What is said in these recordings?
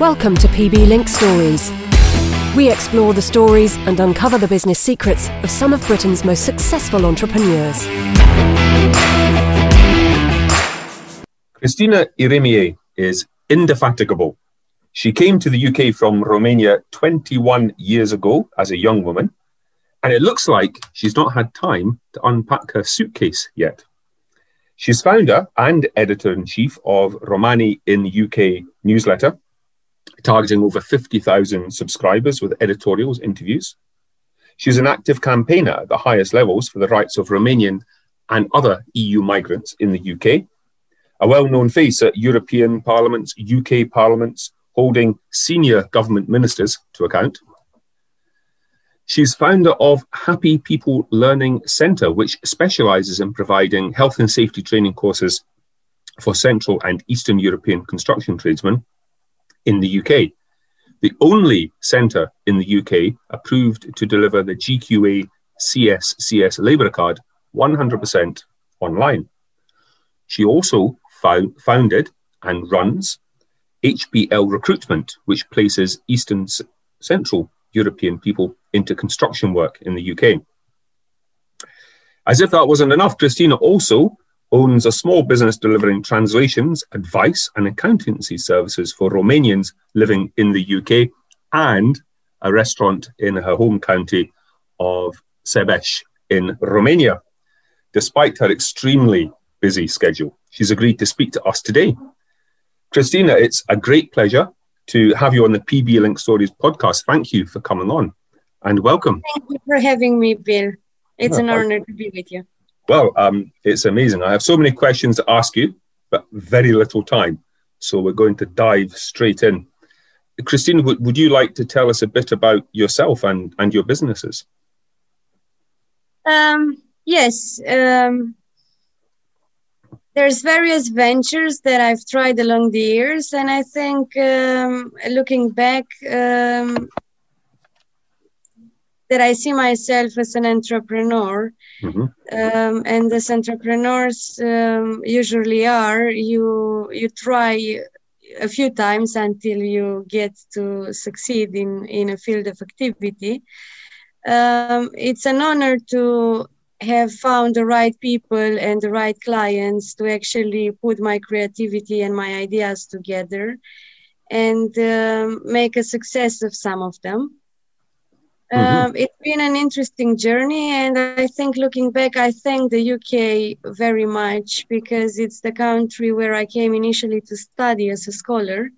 Welcome to PB Link Stories. We explore the stories and uncover the business secrets of some of Britain's most successful entrepreneurs. Christina Irimie is indefatigable. She came to the UK from Romania 21 years ago as a young woman, and it looks like she's not had time to unpack her suitcase yet. She's founder and editor in chief of Romani in the UK newsletter, targeting over 50,000 subscribers with editorials, interviews. She's an active campaigner at the highest levels for the rights of Romanian and other EU migrants in the UK. A well known face at European parliaments, UK parliaments, holding senior government ministers to account. She's founder of Happy People Learning Centre, which specialises in providing health and safety training courses for Central and Eastern European construction tradesmen in the UK. The only centre in the UK approved to deliver the GQA CSCS Labour Card 100% online. She also found, founded and runs HPL Recruitment, which places Eastern Central European people into construction work in the UK. As if that wasn't enough, Christina also owns a small business delivering translations, advice, and accountancy services for Romanians living in the UK and a restaurant in her home county of Sebeș in Romania. Despite her extremely busy schedule, she's agreed to speak to us today. Christina, it's a great pleasure to have you on the PB Link Stories podcast. Thank you for coming on and welcome. Thank you for having me, Bill. It's an honor to be with you. Well, um, it's amazing. I have so many questions to ask you, but very little time. So we're going to dive straight in. Christine, would, would you like to tell us a bit about yourself and, and your businesses? Um, yes. Um, there's various ventures that I've tried along the years, and I think um, looking back, um, that I see myself as an entrepreneur, mm-hmm. um, and as entrepreneurs um, usually are, you you try a few times until you get to succeed in in a field of activity. Um, it's an honor to have found the right people and the right clients to actually put my creativity and my ideas together and um, make a success of some of them. Mm-hmm. Um, it's been an interesting journey, and I think looking back, I thank the UK very much because it's the country where I came initially to study as a scholar,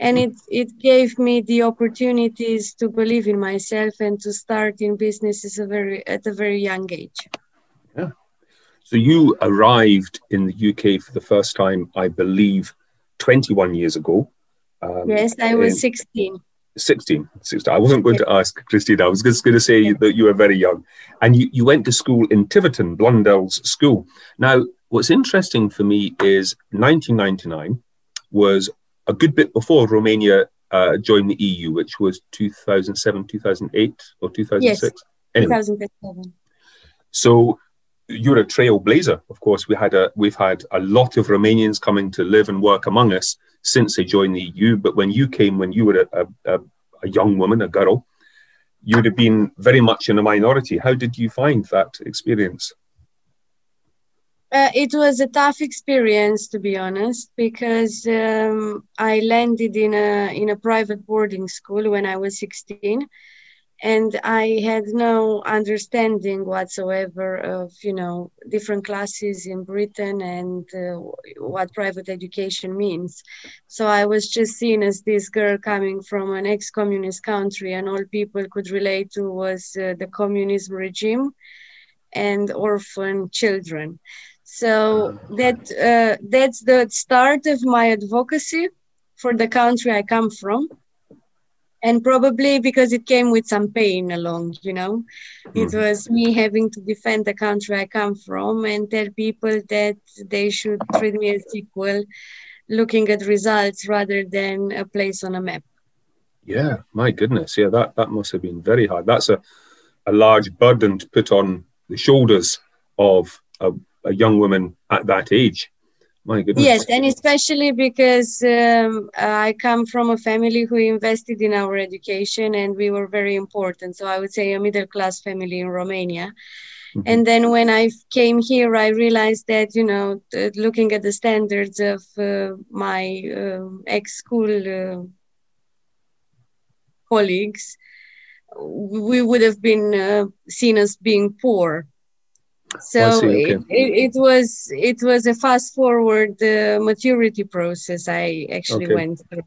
and it it gave me the opportunities to believe in myself and to start in business a very at a very young age. Yeah. So you arrived in the UK for the first time, I believe, 21 years ago. Um, yes, I was in, 16. 16, 16. I wasn't going to ask Christina. I was just going to say that you were very young. And you, you went to school in Tiverton, Blundell's school. Now, what's interesting for me is 1999 was a good bit before Romania uh, joined the EU, which was 2007, 2008, or 2006. Yes, anyway. 2007. So you're a trailblazer. Of course, we had a we've had a lot of Romanians coming to live and work among us since they joined the EU. But when you came, when you were a, a, a young woman, a girl, you'd have been very much in a minority. How did you find that experience? Uh, it was a tough experience, to be honest, because um, I landed in a in a private boarding school when I was 16, and I had no understanding whatsoever of you know different classes in Britain and uh, what private education means. So I was just seen as this girl coming from an ex-communist country, and all people could relate to was uh, the communism regime and orphan children. So that uh, that's the start of my advocacy for the country I come from and probably because it came with some pain along you know? Mm. it was me having to defend the country i come from and tell people that they should treat me as equal looking at results rather than a place on a map. Yeah my goodness. Yeah that that must have been very hard. That's a a large burden to put on the shoulders of a, a young woman at that age My goodness. Yes, and especially because um, I come from a family who invested in our education and we were very important. So I would say a middle class family in Romania. Mm-hmm. And then when I came here, I realized that, you know, looking at the standards of uh, my uh, ex school uh, colleagues, we would have been uh, seen as being poor so okay. it, it, it, was it was a fast forward uh, maturity process i actually okay. went through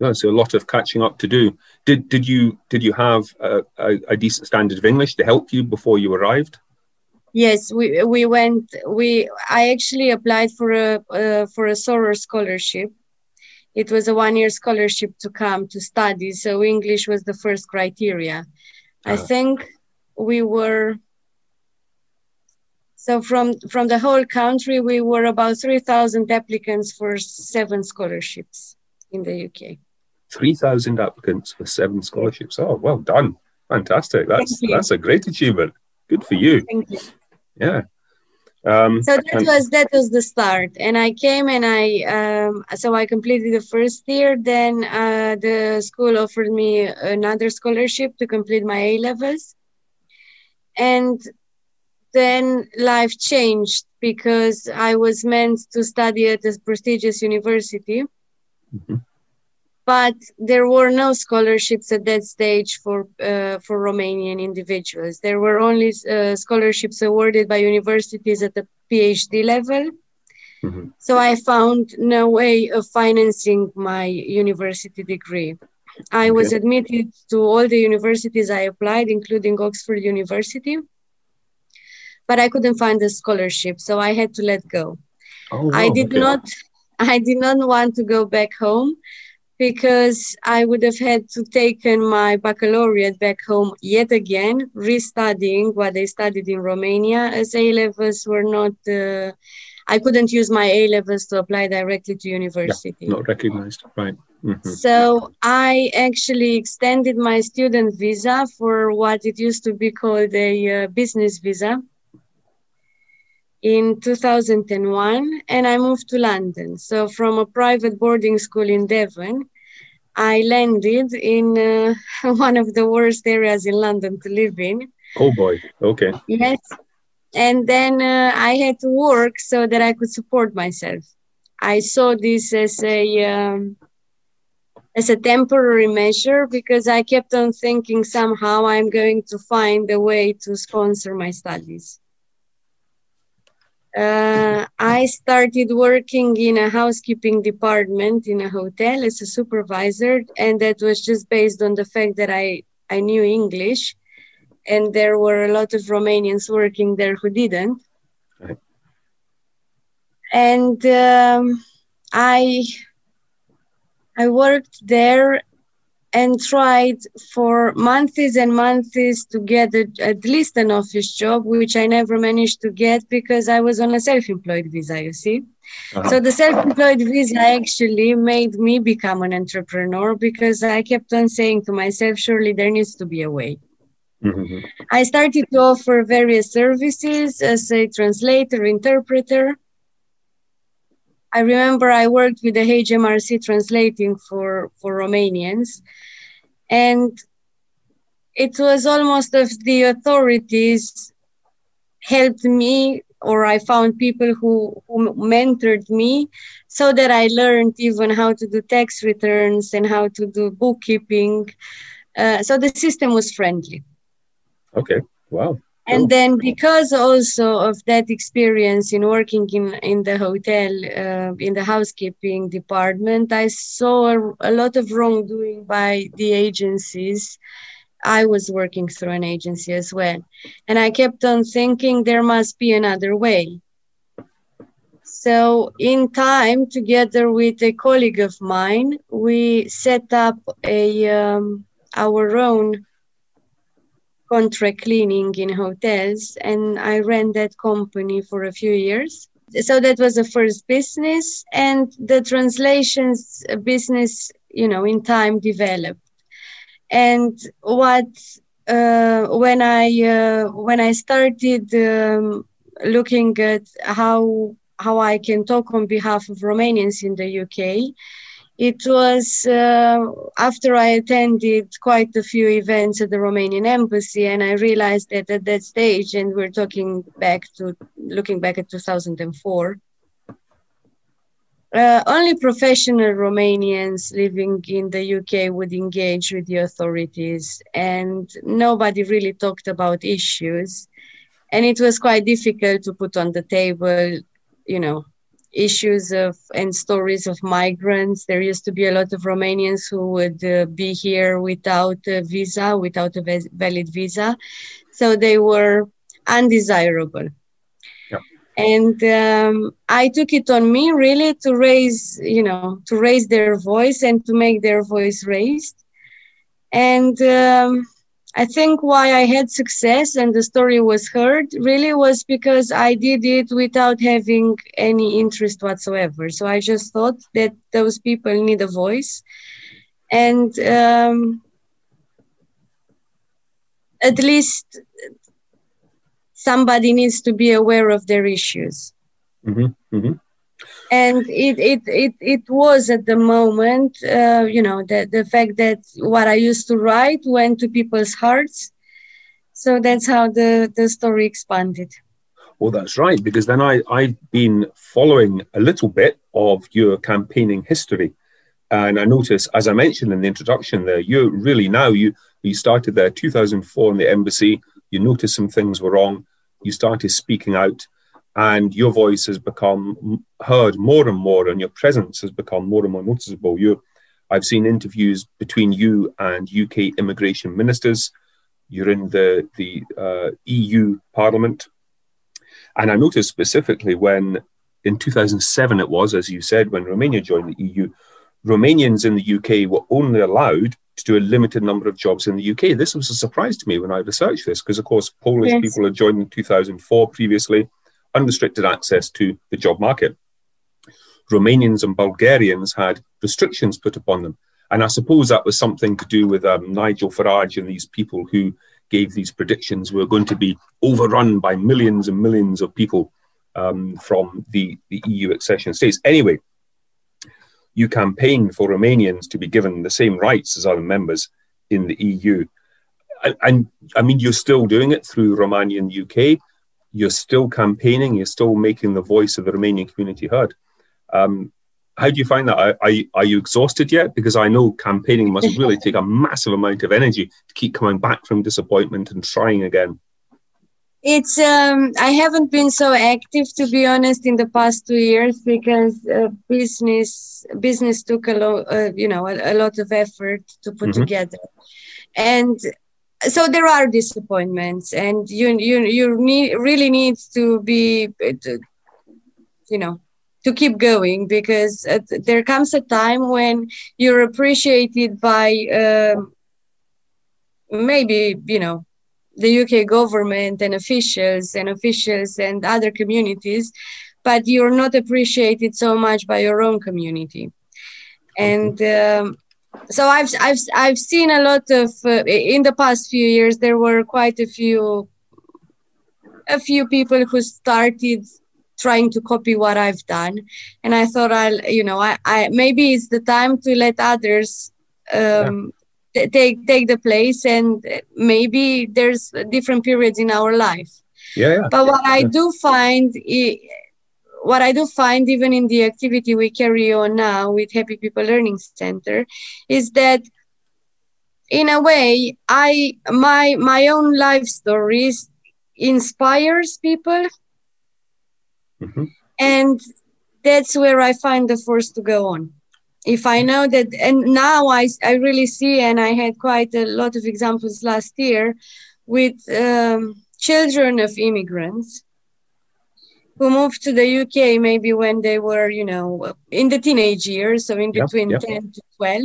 no, so a lot of catching up to do did did you did you have a, a, a decent standard of english to help you before you arrived yes we we went we i actually applied for a uh, for a Soros scholarship it was a one year scholarship to come to study so english was the first criteria i ah. think we were so from from the whole country, we were about three thousand applicants for seven scholarships in the UK. Three thousand applicants for seven scholarships. Oh, well done! Fantastic. That's that's a great achievement. Good for you. Thank you. Yeah. Um, so that and- was that was the start, and I came and I um, so I completed the first year. Then uh, the school offered me another scholarship to complete my A levels, and then life changed because I was meant to study at a prestigious university. Mm-hmm. But there were no scholarships at that stage for uh, for Romanian individuals. There were only uh, scholarships awarded by universities at the PhD level. Mm-hmm. So I found no way of financing my university degree. I okay. was admitted to all the universities I applied, including Oxford University but I couldn't find the scholarship, so I had to let go. Oh, wow, I did okay. not I did not want to go back home because I would have had to taken my baccalaureate back home yet again, restudying what I studied in Romania, as A levels were not. Uh, I couldn't use my A levels to apply directly to university. Yeah, not recognized, right? Mm-hmm. So I actually extended my student visa for what it used to be called a uh, business visa in 2001 and I moved to London. So from a private boarding school in Devon, I landed in uh, one of the worst areas in London to live in. Oh boy. Okay. Yes. And then uh, I had to work so that I could support myself. I saw this as a um, as a temporary measure because I kept on thinking somehow I'm going to find a way to sponsor my studies uh, I started working in a housekeeping department in a hotel as a supervisor, and that was just based on the fact that I, I knew English, and there were a lot of Romanians working there who didn't. Right. And um, I I worked there and tried for months and months to get a, at least an office job, which I never managed to get because I was on a self employed visa, you see. Uh-huh. So the self employed visa actually made me become an entrepreneur because I kept on saying to myself, surely there needs to be a way. Mm-hmm. I started to offer various services as a translator, interpreter. I remember I worked with the HMRC translating for, for Romanians. And it was almost as the authorities helped me or I found people who, who mentored me so that I learned even how to do tax returns and how to do bookkeeping. Uh, so the system was friendly. Okay. Wow and then because also of that experience in working in, in the hotel uh, in the housekeeping department i saw a, a, lot of wrongdoing by the agencies. I was working through an agency as well. And i kept on thinking there must be another way. So in time together with a colleague of mine we set up a um, our own contract cleaning in hotels and I ran that company for a few years. So that was the first business and the translations business, you know, in time developed. And what uh, when I uh, when I started um, looking at how how I can talk on behalf of Romanians in the UK. It was uh, after I attended quite a few events at the Romanian embassy, and I realized that at that stage, and we're talking back to looking back at 2004, uh, only professional Romanians living in the UK would engage with the authorities, and nobody really talked about issues. And it was quite difficult to put on the table, you know, issues of and stories of migrants. There used to be a lot of Romanians who would uh, be here without a visa, without a valid visa, so they were undesirable. Yeah. And um, I took it on me really to raise, you know, to raise their voice and to make their voice raised. And um, I think why I had success and the story was heard really was because I did it without having any interest whatsoever. So I just thought that those people need a voice. And um, at least somebody needs to be aware of their issues. Mm-hmm, mm-hmm and it it it, it was at the moment uh, you know the, the fact that what i used to write went to people's hearts. So that's how the the story expanded. Well that's right because then i i've been following a little bit of your campaigning history. And i notice as i mentioned in the introduction there you really now you you started there 2004 in the embassy. You noticed some things were wrong. You started speaking out and your voice has become heard more and more, and your presence has become more and more noticeable. You, I've seen interviews between you and UK immigration ministers. You're in the the uh, EU Parliament, and I noticed specifically when in 2007 it was, as you said, when Romania joined the EU, Romanians in the UK were only allowed to do a limited number of jobs in the UK. This was a surprise to me when I researched this, because of course Polish yes. people had joined in 2004 previously unrestricted access to the job market. Romanians and Bulgarians had restrictions put upon them. And I suppose that was something to do with um, Nigel Farage and these people who gave these predictions were going to be overrun by millions and millions of people um, from the, the EU accession states. Anyway, you campaigned for Romanians to be given the same rights as other members in the EU. And, and I mean, you're still doing it through Romanian UK you're still campaigning, you're still making the voice of the Romanian community heard. Um, how do you find that? Are, are, you, are you exhausted yet? Because I know campaigning must really take a massive amount of energy to keep coming back from disappointment and trying again. It's um, I haven't been so active to be honest in the past two years because uh, business business took a lot uh, you know a, a, lot of effort to put mm-hmm. together, and so there are disappointments and you you you need really need to be you know to keep going because uh, there comes a time when you're appreciated by um, maybe you know the UK government and officials and officials and other communities but you're not appreciated so much by your own community. And um, so I've I've I've seen a lot of uh, in the past few years. There were quite a few a few people who started trying to copy what I've done, and I thought I'll you know I, I maybe it's the time to let others um, yeah. take take the place, and maybe there's different periods in our life. Yeah. yeah. But what I do find what I do find, even in the activity we carry on now with Happy People Learning Center, is that in a way, I my my own life stories inspires people, mm-hmm. and that's where I find the force to go on. If I know that, and now I I really see, and I had quite a lot of examples last year with um, children of immigrants who moved to the UK maybe when they were, you know, in the teenage years, so in between yep, yep. 10 to 12.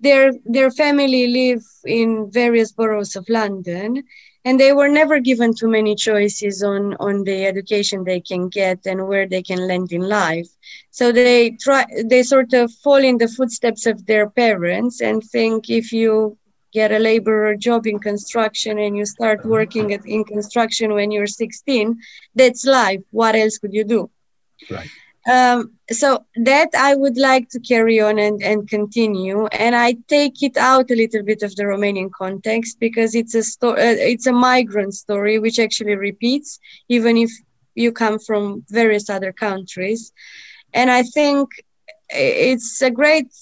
Their, their family live in various boroughs of London, and they were never given too many choices on, on the education they can get and where they can land in life. So they try, they sort of fall in the footsteps of their parents and think if you get a laborer job in construction and you start working at, in construction when you're 16 that's life. What else could you do? Right. Um, so that I would like to carry on and, and continue, and I take it out a little bit of the Romanian context because it's a story, uh, it's a migrant story which actually repeats, even if you come from various other countries, and I think it's a great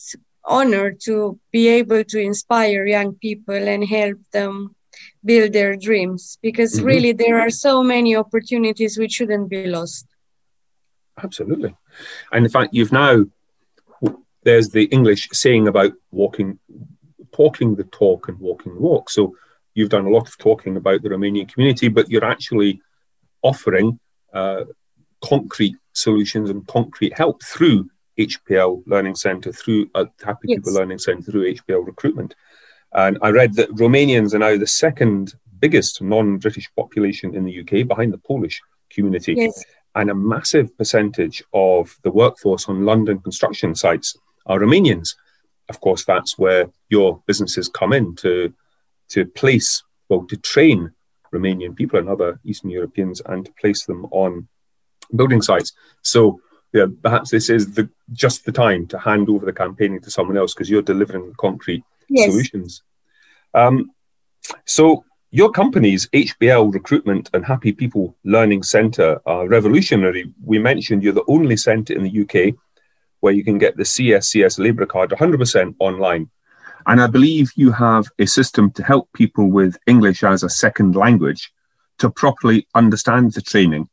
honor to be able to inspire young people and help them build their dreams. Because mm-hmm. really there are so many opportunities which shouldn't be lost. Absolutely. And in fact you've now there's the english saying about walking talking the talk and walking the walk. So you've done a lot of talking about the romanian community but you're actually offering uh, concrete solutions and concrete help through HPL Learning Centre, through uh, Happy yes. People Learning Centre, through HPL recruitment. And I read that Romanians are now the second biggest non British population in the UK behind the Polish community. Yes. And a massive percentage of the workforce on London construction sites are Romanians. Of course, that's where your businesses come in to, to place, well, to train Romanian people and other Eastern Europeans and to place them on building sites. So yeah, perhaps this is the just the time to hand over the campaigning to someone else because you're delivering concrete yes. solutions. Um, so your company's HPL Recruitment and Happy People Learning Centre are revolutionary. We mentioned you're the only centre in the UK where you can get the CSCS Labour Card 100% online. And I believe you have a system to help people with English as a second language to properly understand the training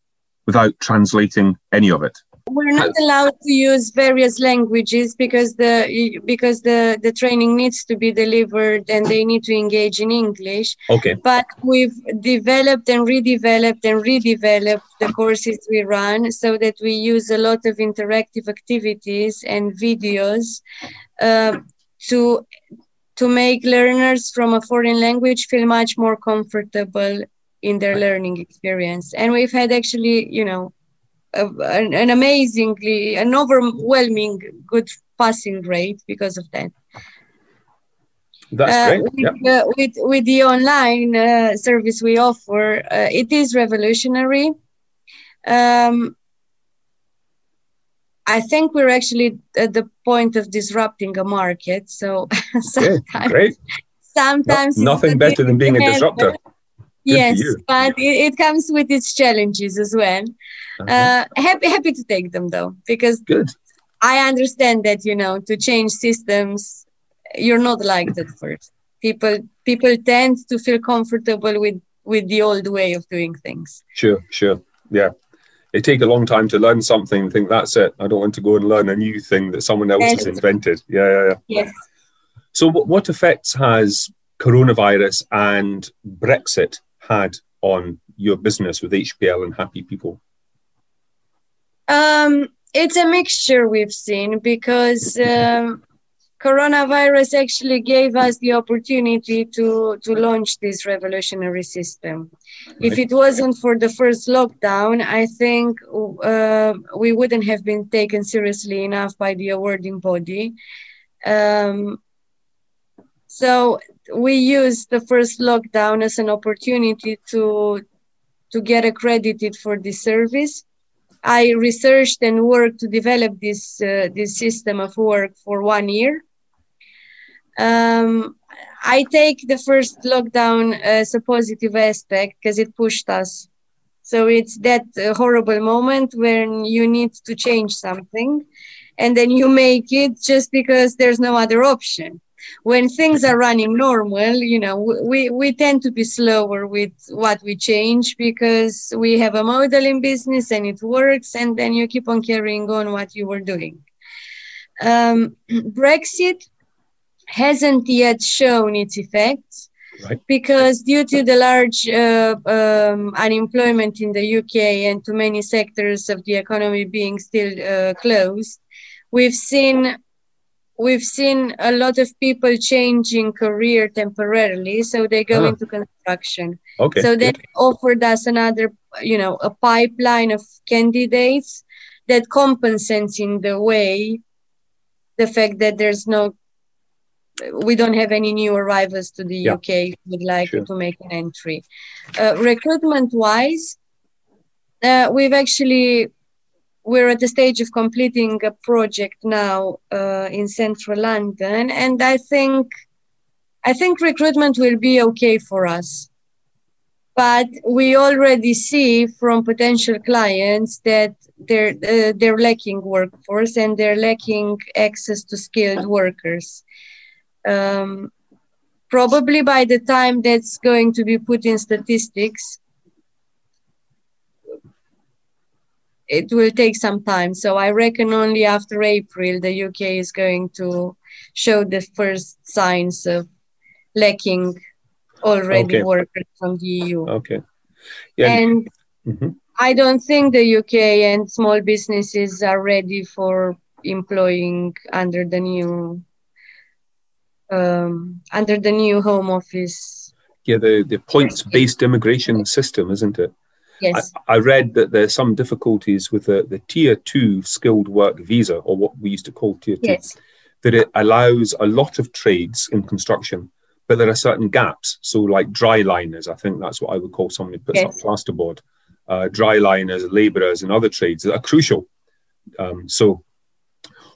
without translating any of it we're not allowed to use various languages because the because the the training needs to be delivered and they need to engage in english. Okay. But we've developed and redeveloped and redeveloped the courses we run so that we use a lot of interactive activities and videos uh, to to make learners from a foreign language feel much more comfortable in their learning experience. And we've had actually you know an, an amazingly, an overwhelming good passing rate because of that. That's uh, great. With, yeah. uh, with, with the online uh, service we offer, uh, it is revolutionary. Um, I think we're actually at the point of disrupting a market. So sometimes, great. sometimes no, nothing better than being a disruptor. Yes, but it, it, comes with its challenges as well. Uh-huh. Uh, happy happy to take them though because Good. I understand that you know to change systems you're not liked at first. People people tend to feel comfortable with with the old way of doing things. Sure, sure, yeah. It take a long time to learn something and think that's it. I don't want to go and learn a new thing that someone else has invented. Yeah, yeah, yeah. Yes. So, what, what effects has coronavirus and Brexit had on your business with HPL and Happy People? Um, it's a mixture we've seen because um, coronavirus actually gave us the opportunity to to launch this revolutionary system. Right. If it wasn't for the first lockdown, I think uh, we wouldn't have been taken seriously enough by the awarding body. Um, so we used the first lockdown as an opportunity to to get accredited for this service I researched and worked to develop this uh, this system of work for one year. Um, I take the first lockdown as a positive aspect because it pushed us. So it's that uh, horrible moment when you need to change something, and then you make it just because there's no other option when things are running normal, you know, we, we tend to be slower with what we change because we have a model in business and it works, and then you keep on carrying on what you were doing. Um, Brexit hasn't yet shown its effects. Right. Because due to the large uh, um, unemployment in the UK and to many sectors of the economy being still uh, closed, we've seen we've seen a lot of people changing career temporarily so they go into construction okay so that offered us another you know a pipeline of candidates that compensates in the way the fact that there's no we don't have any new arrivals to the yeah. uk would like sure. to make an entry uh, recruitment wise uh, we've actually we're at the stage of completing a project now uh, in central London, and I think I think recruitment will be okay for us. But we already see from potential clients that they're uh, they're lacking workforce and they're lacking access to skilled workers. Um, probably by the time that's going to be put in statistics, it will take some time. So I reckon only after April, the UK is going to show the first signs of lacking already okay. workers from the EU. Okay. Yeah. And mm-hmm. I don't think the UK and small businesses are ready for employing under the new um, under the new Home Office. Yeah, the the points based immigration system, isn't it? Yes. I, I, read that there's some difficulties with the, the tier two skilled work visa, or what we used to call tier two, yes. that it allows a lot of trades in construction, but there are certain gaps. So, like dry liners, I think that's what I would call somebody who puts yes. up plasterboard, uh, dry liners, labourers, and other trades that are crucial. Um, so,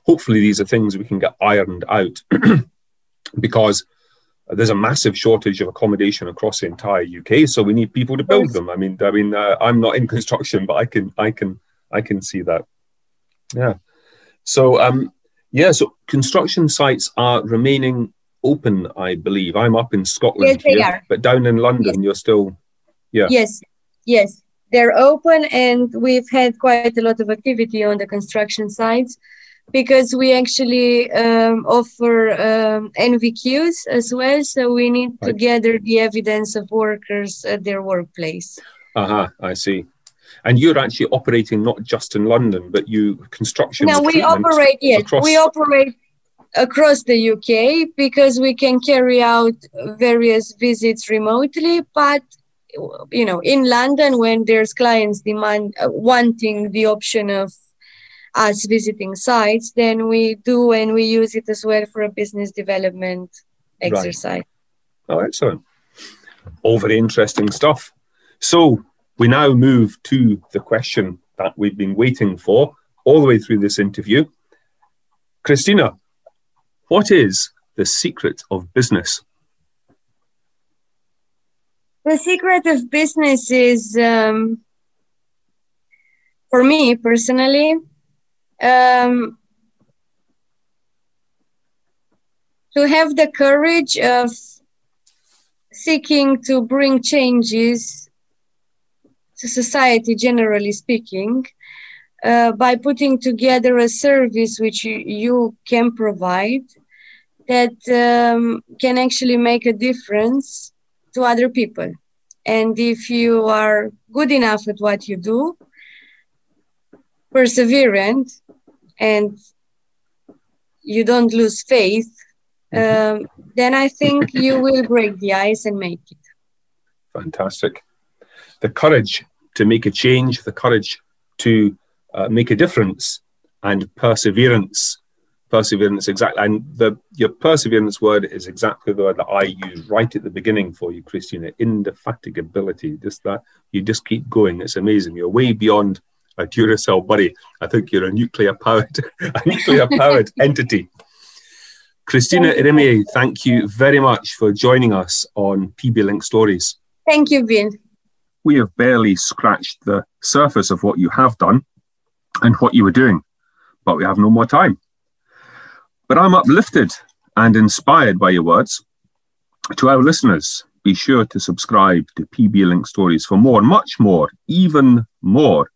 hopefully, these are things we can get ironed out because there's a massive shortage of accommodation across the entire UK, so we need people to build them. I mean, I mean, uh, I'm not in construction, but I can, I can, I can see that. Yeah. So, um, yeah. So construction sites are remaining open. I believe I'm up in Scotland yes, here, but down in London, yes. you're still, yeah. Yes, yes, they're open, and we've had quite a lot of activity on the construction sites because we actually um, offer um, NVQs as well. So we need right. to gather the evidence of workers at their workplace. Uh huh. I see. And you're actually operating not just in London, but you construction. No, we operate. Yes, across... we operate across the UK because we can carry out various visits remotely, but you know in london when there's clients demand uh, wanting the option of us visiting sites, then we do and we use it as well for a business development exercise. Right. Oh, excellent. All very interesting stuff. So we now move to the question that we've been waiting for all the way through this interview. Christina, what is the secret of business? The secret of business is, um, for me personally, um, to have the courage of seeking to bring changes to society, generally speaking, uh, by putting together a service which you, you can provide that um, can actually make a difference to other people. And if you are good enough at what you do, perseverant, and you don't lose faith, mm-hmm. um, then I think you will break the ice and make it. Fantastic. The courage to make a change, the courage to uh, make a difference, and perseverance. Perseverance, exactly. And the your perseverance word is exactly the word that I used right at the beginning for you, Christina. Indefatigability. Just that you just keep going. It's amazing. You're way beyond a Duracell bunny. I think you're a nuclear powered, a nuclear powered entity. Christina Irimie, thank you very much for joining us on PB Link Stories. Thank you, Vin. We have barely scratched the surface of what you have done and what you were doing, but we have no more time. But I'm uplifted and inspired by your words. To our listeners, be sure to subscribe to PB Link Stories for more, much more, even more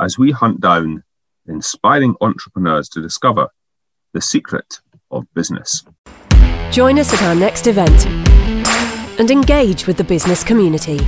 as we hunt down inspiring entrepreneurs to discover the secret of business. Join us at our next event and engage with the business community.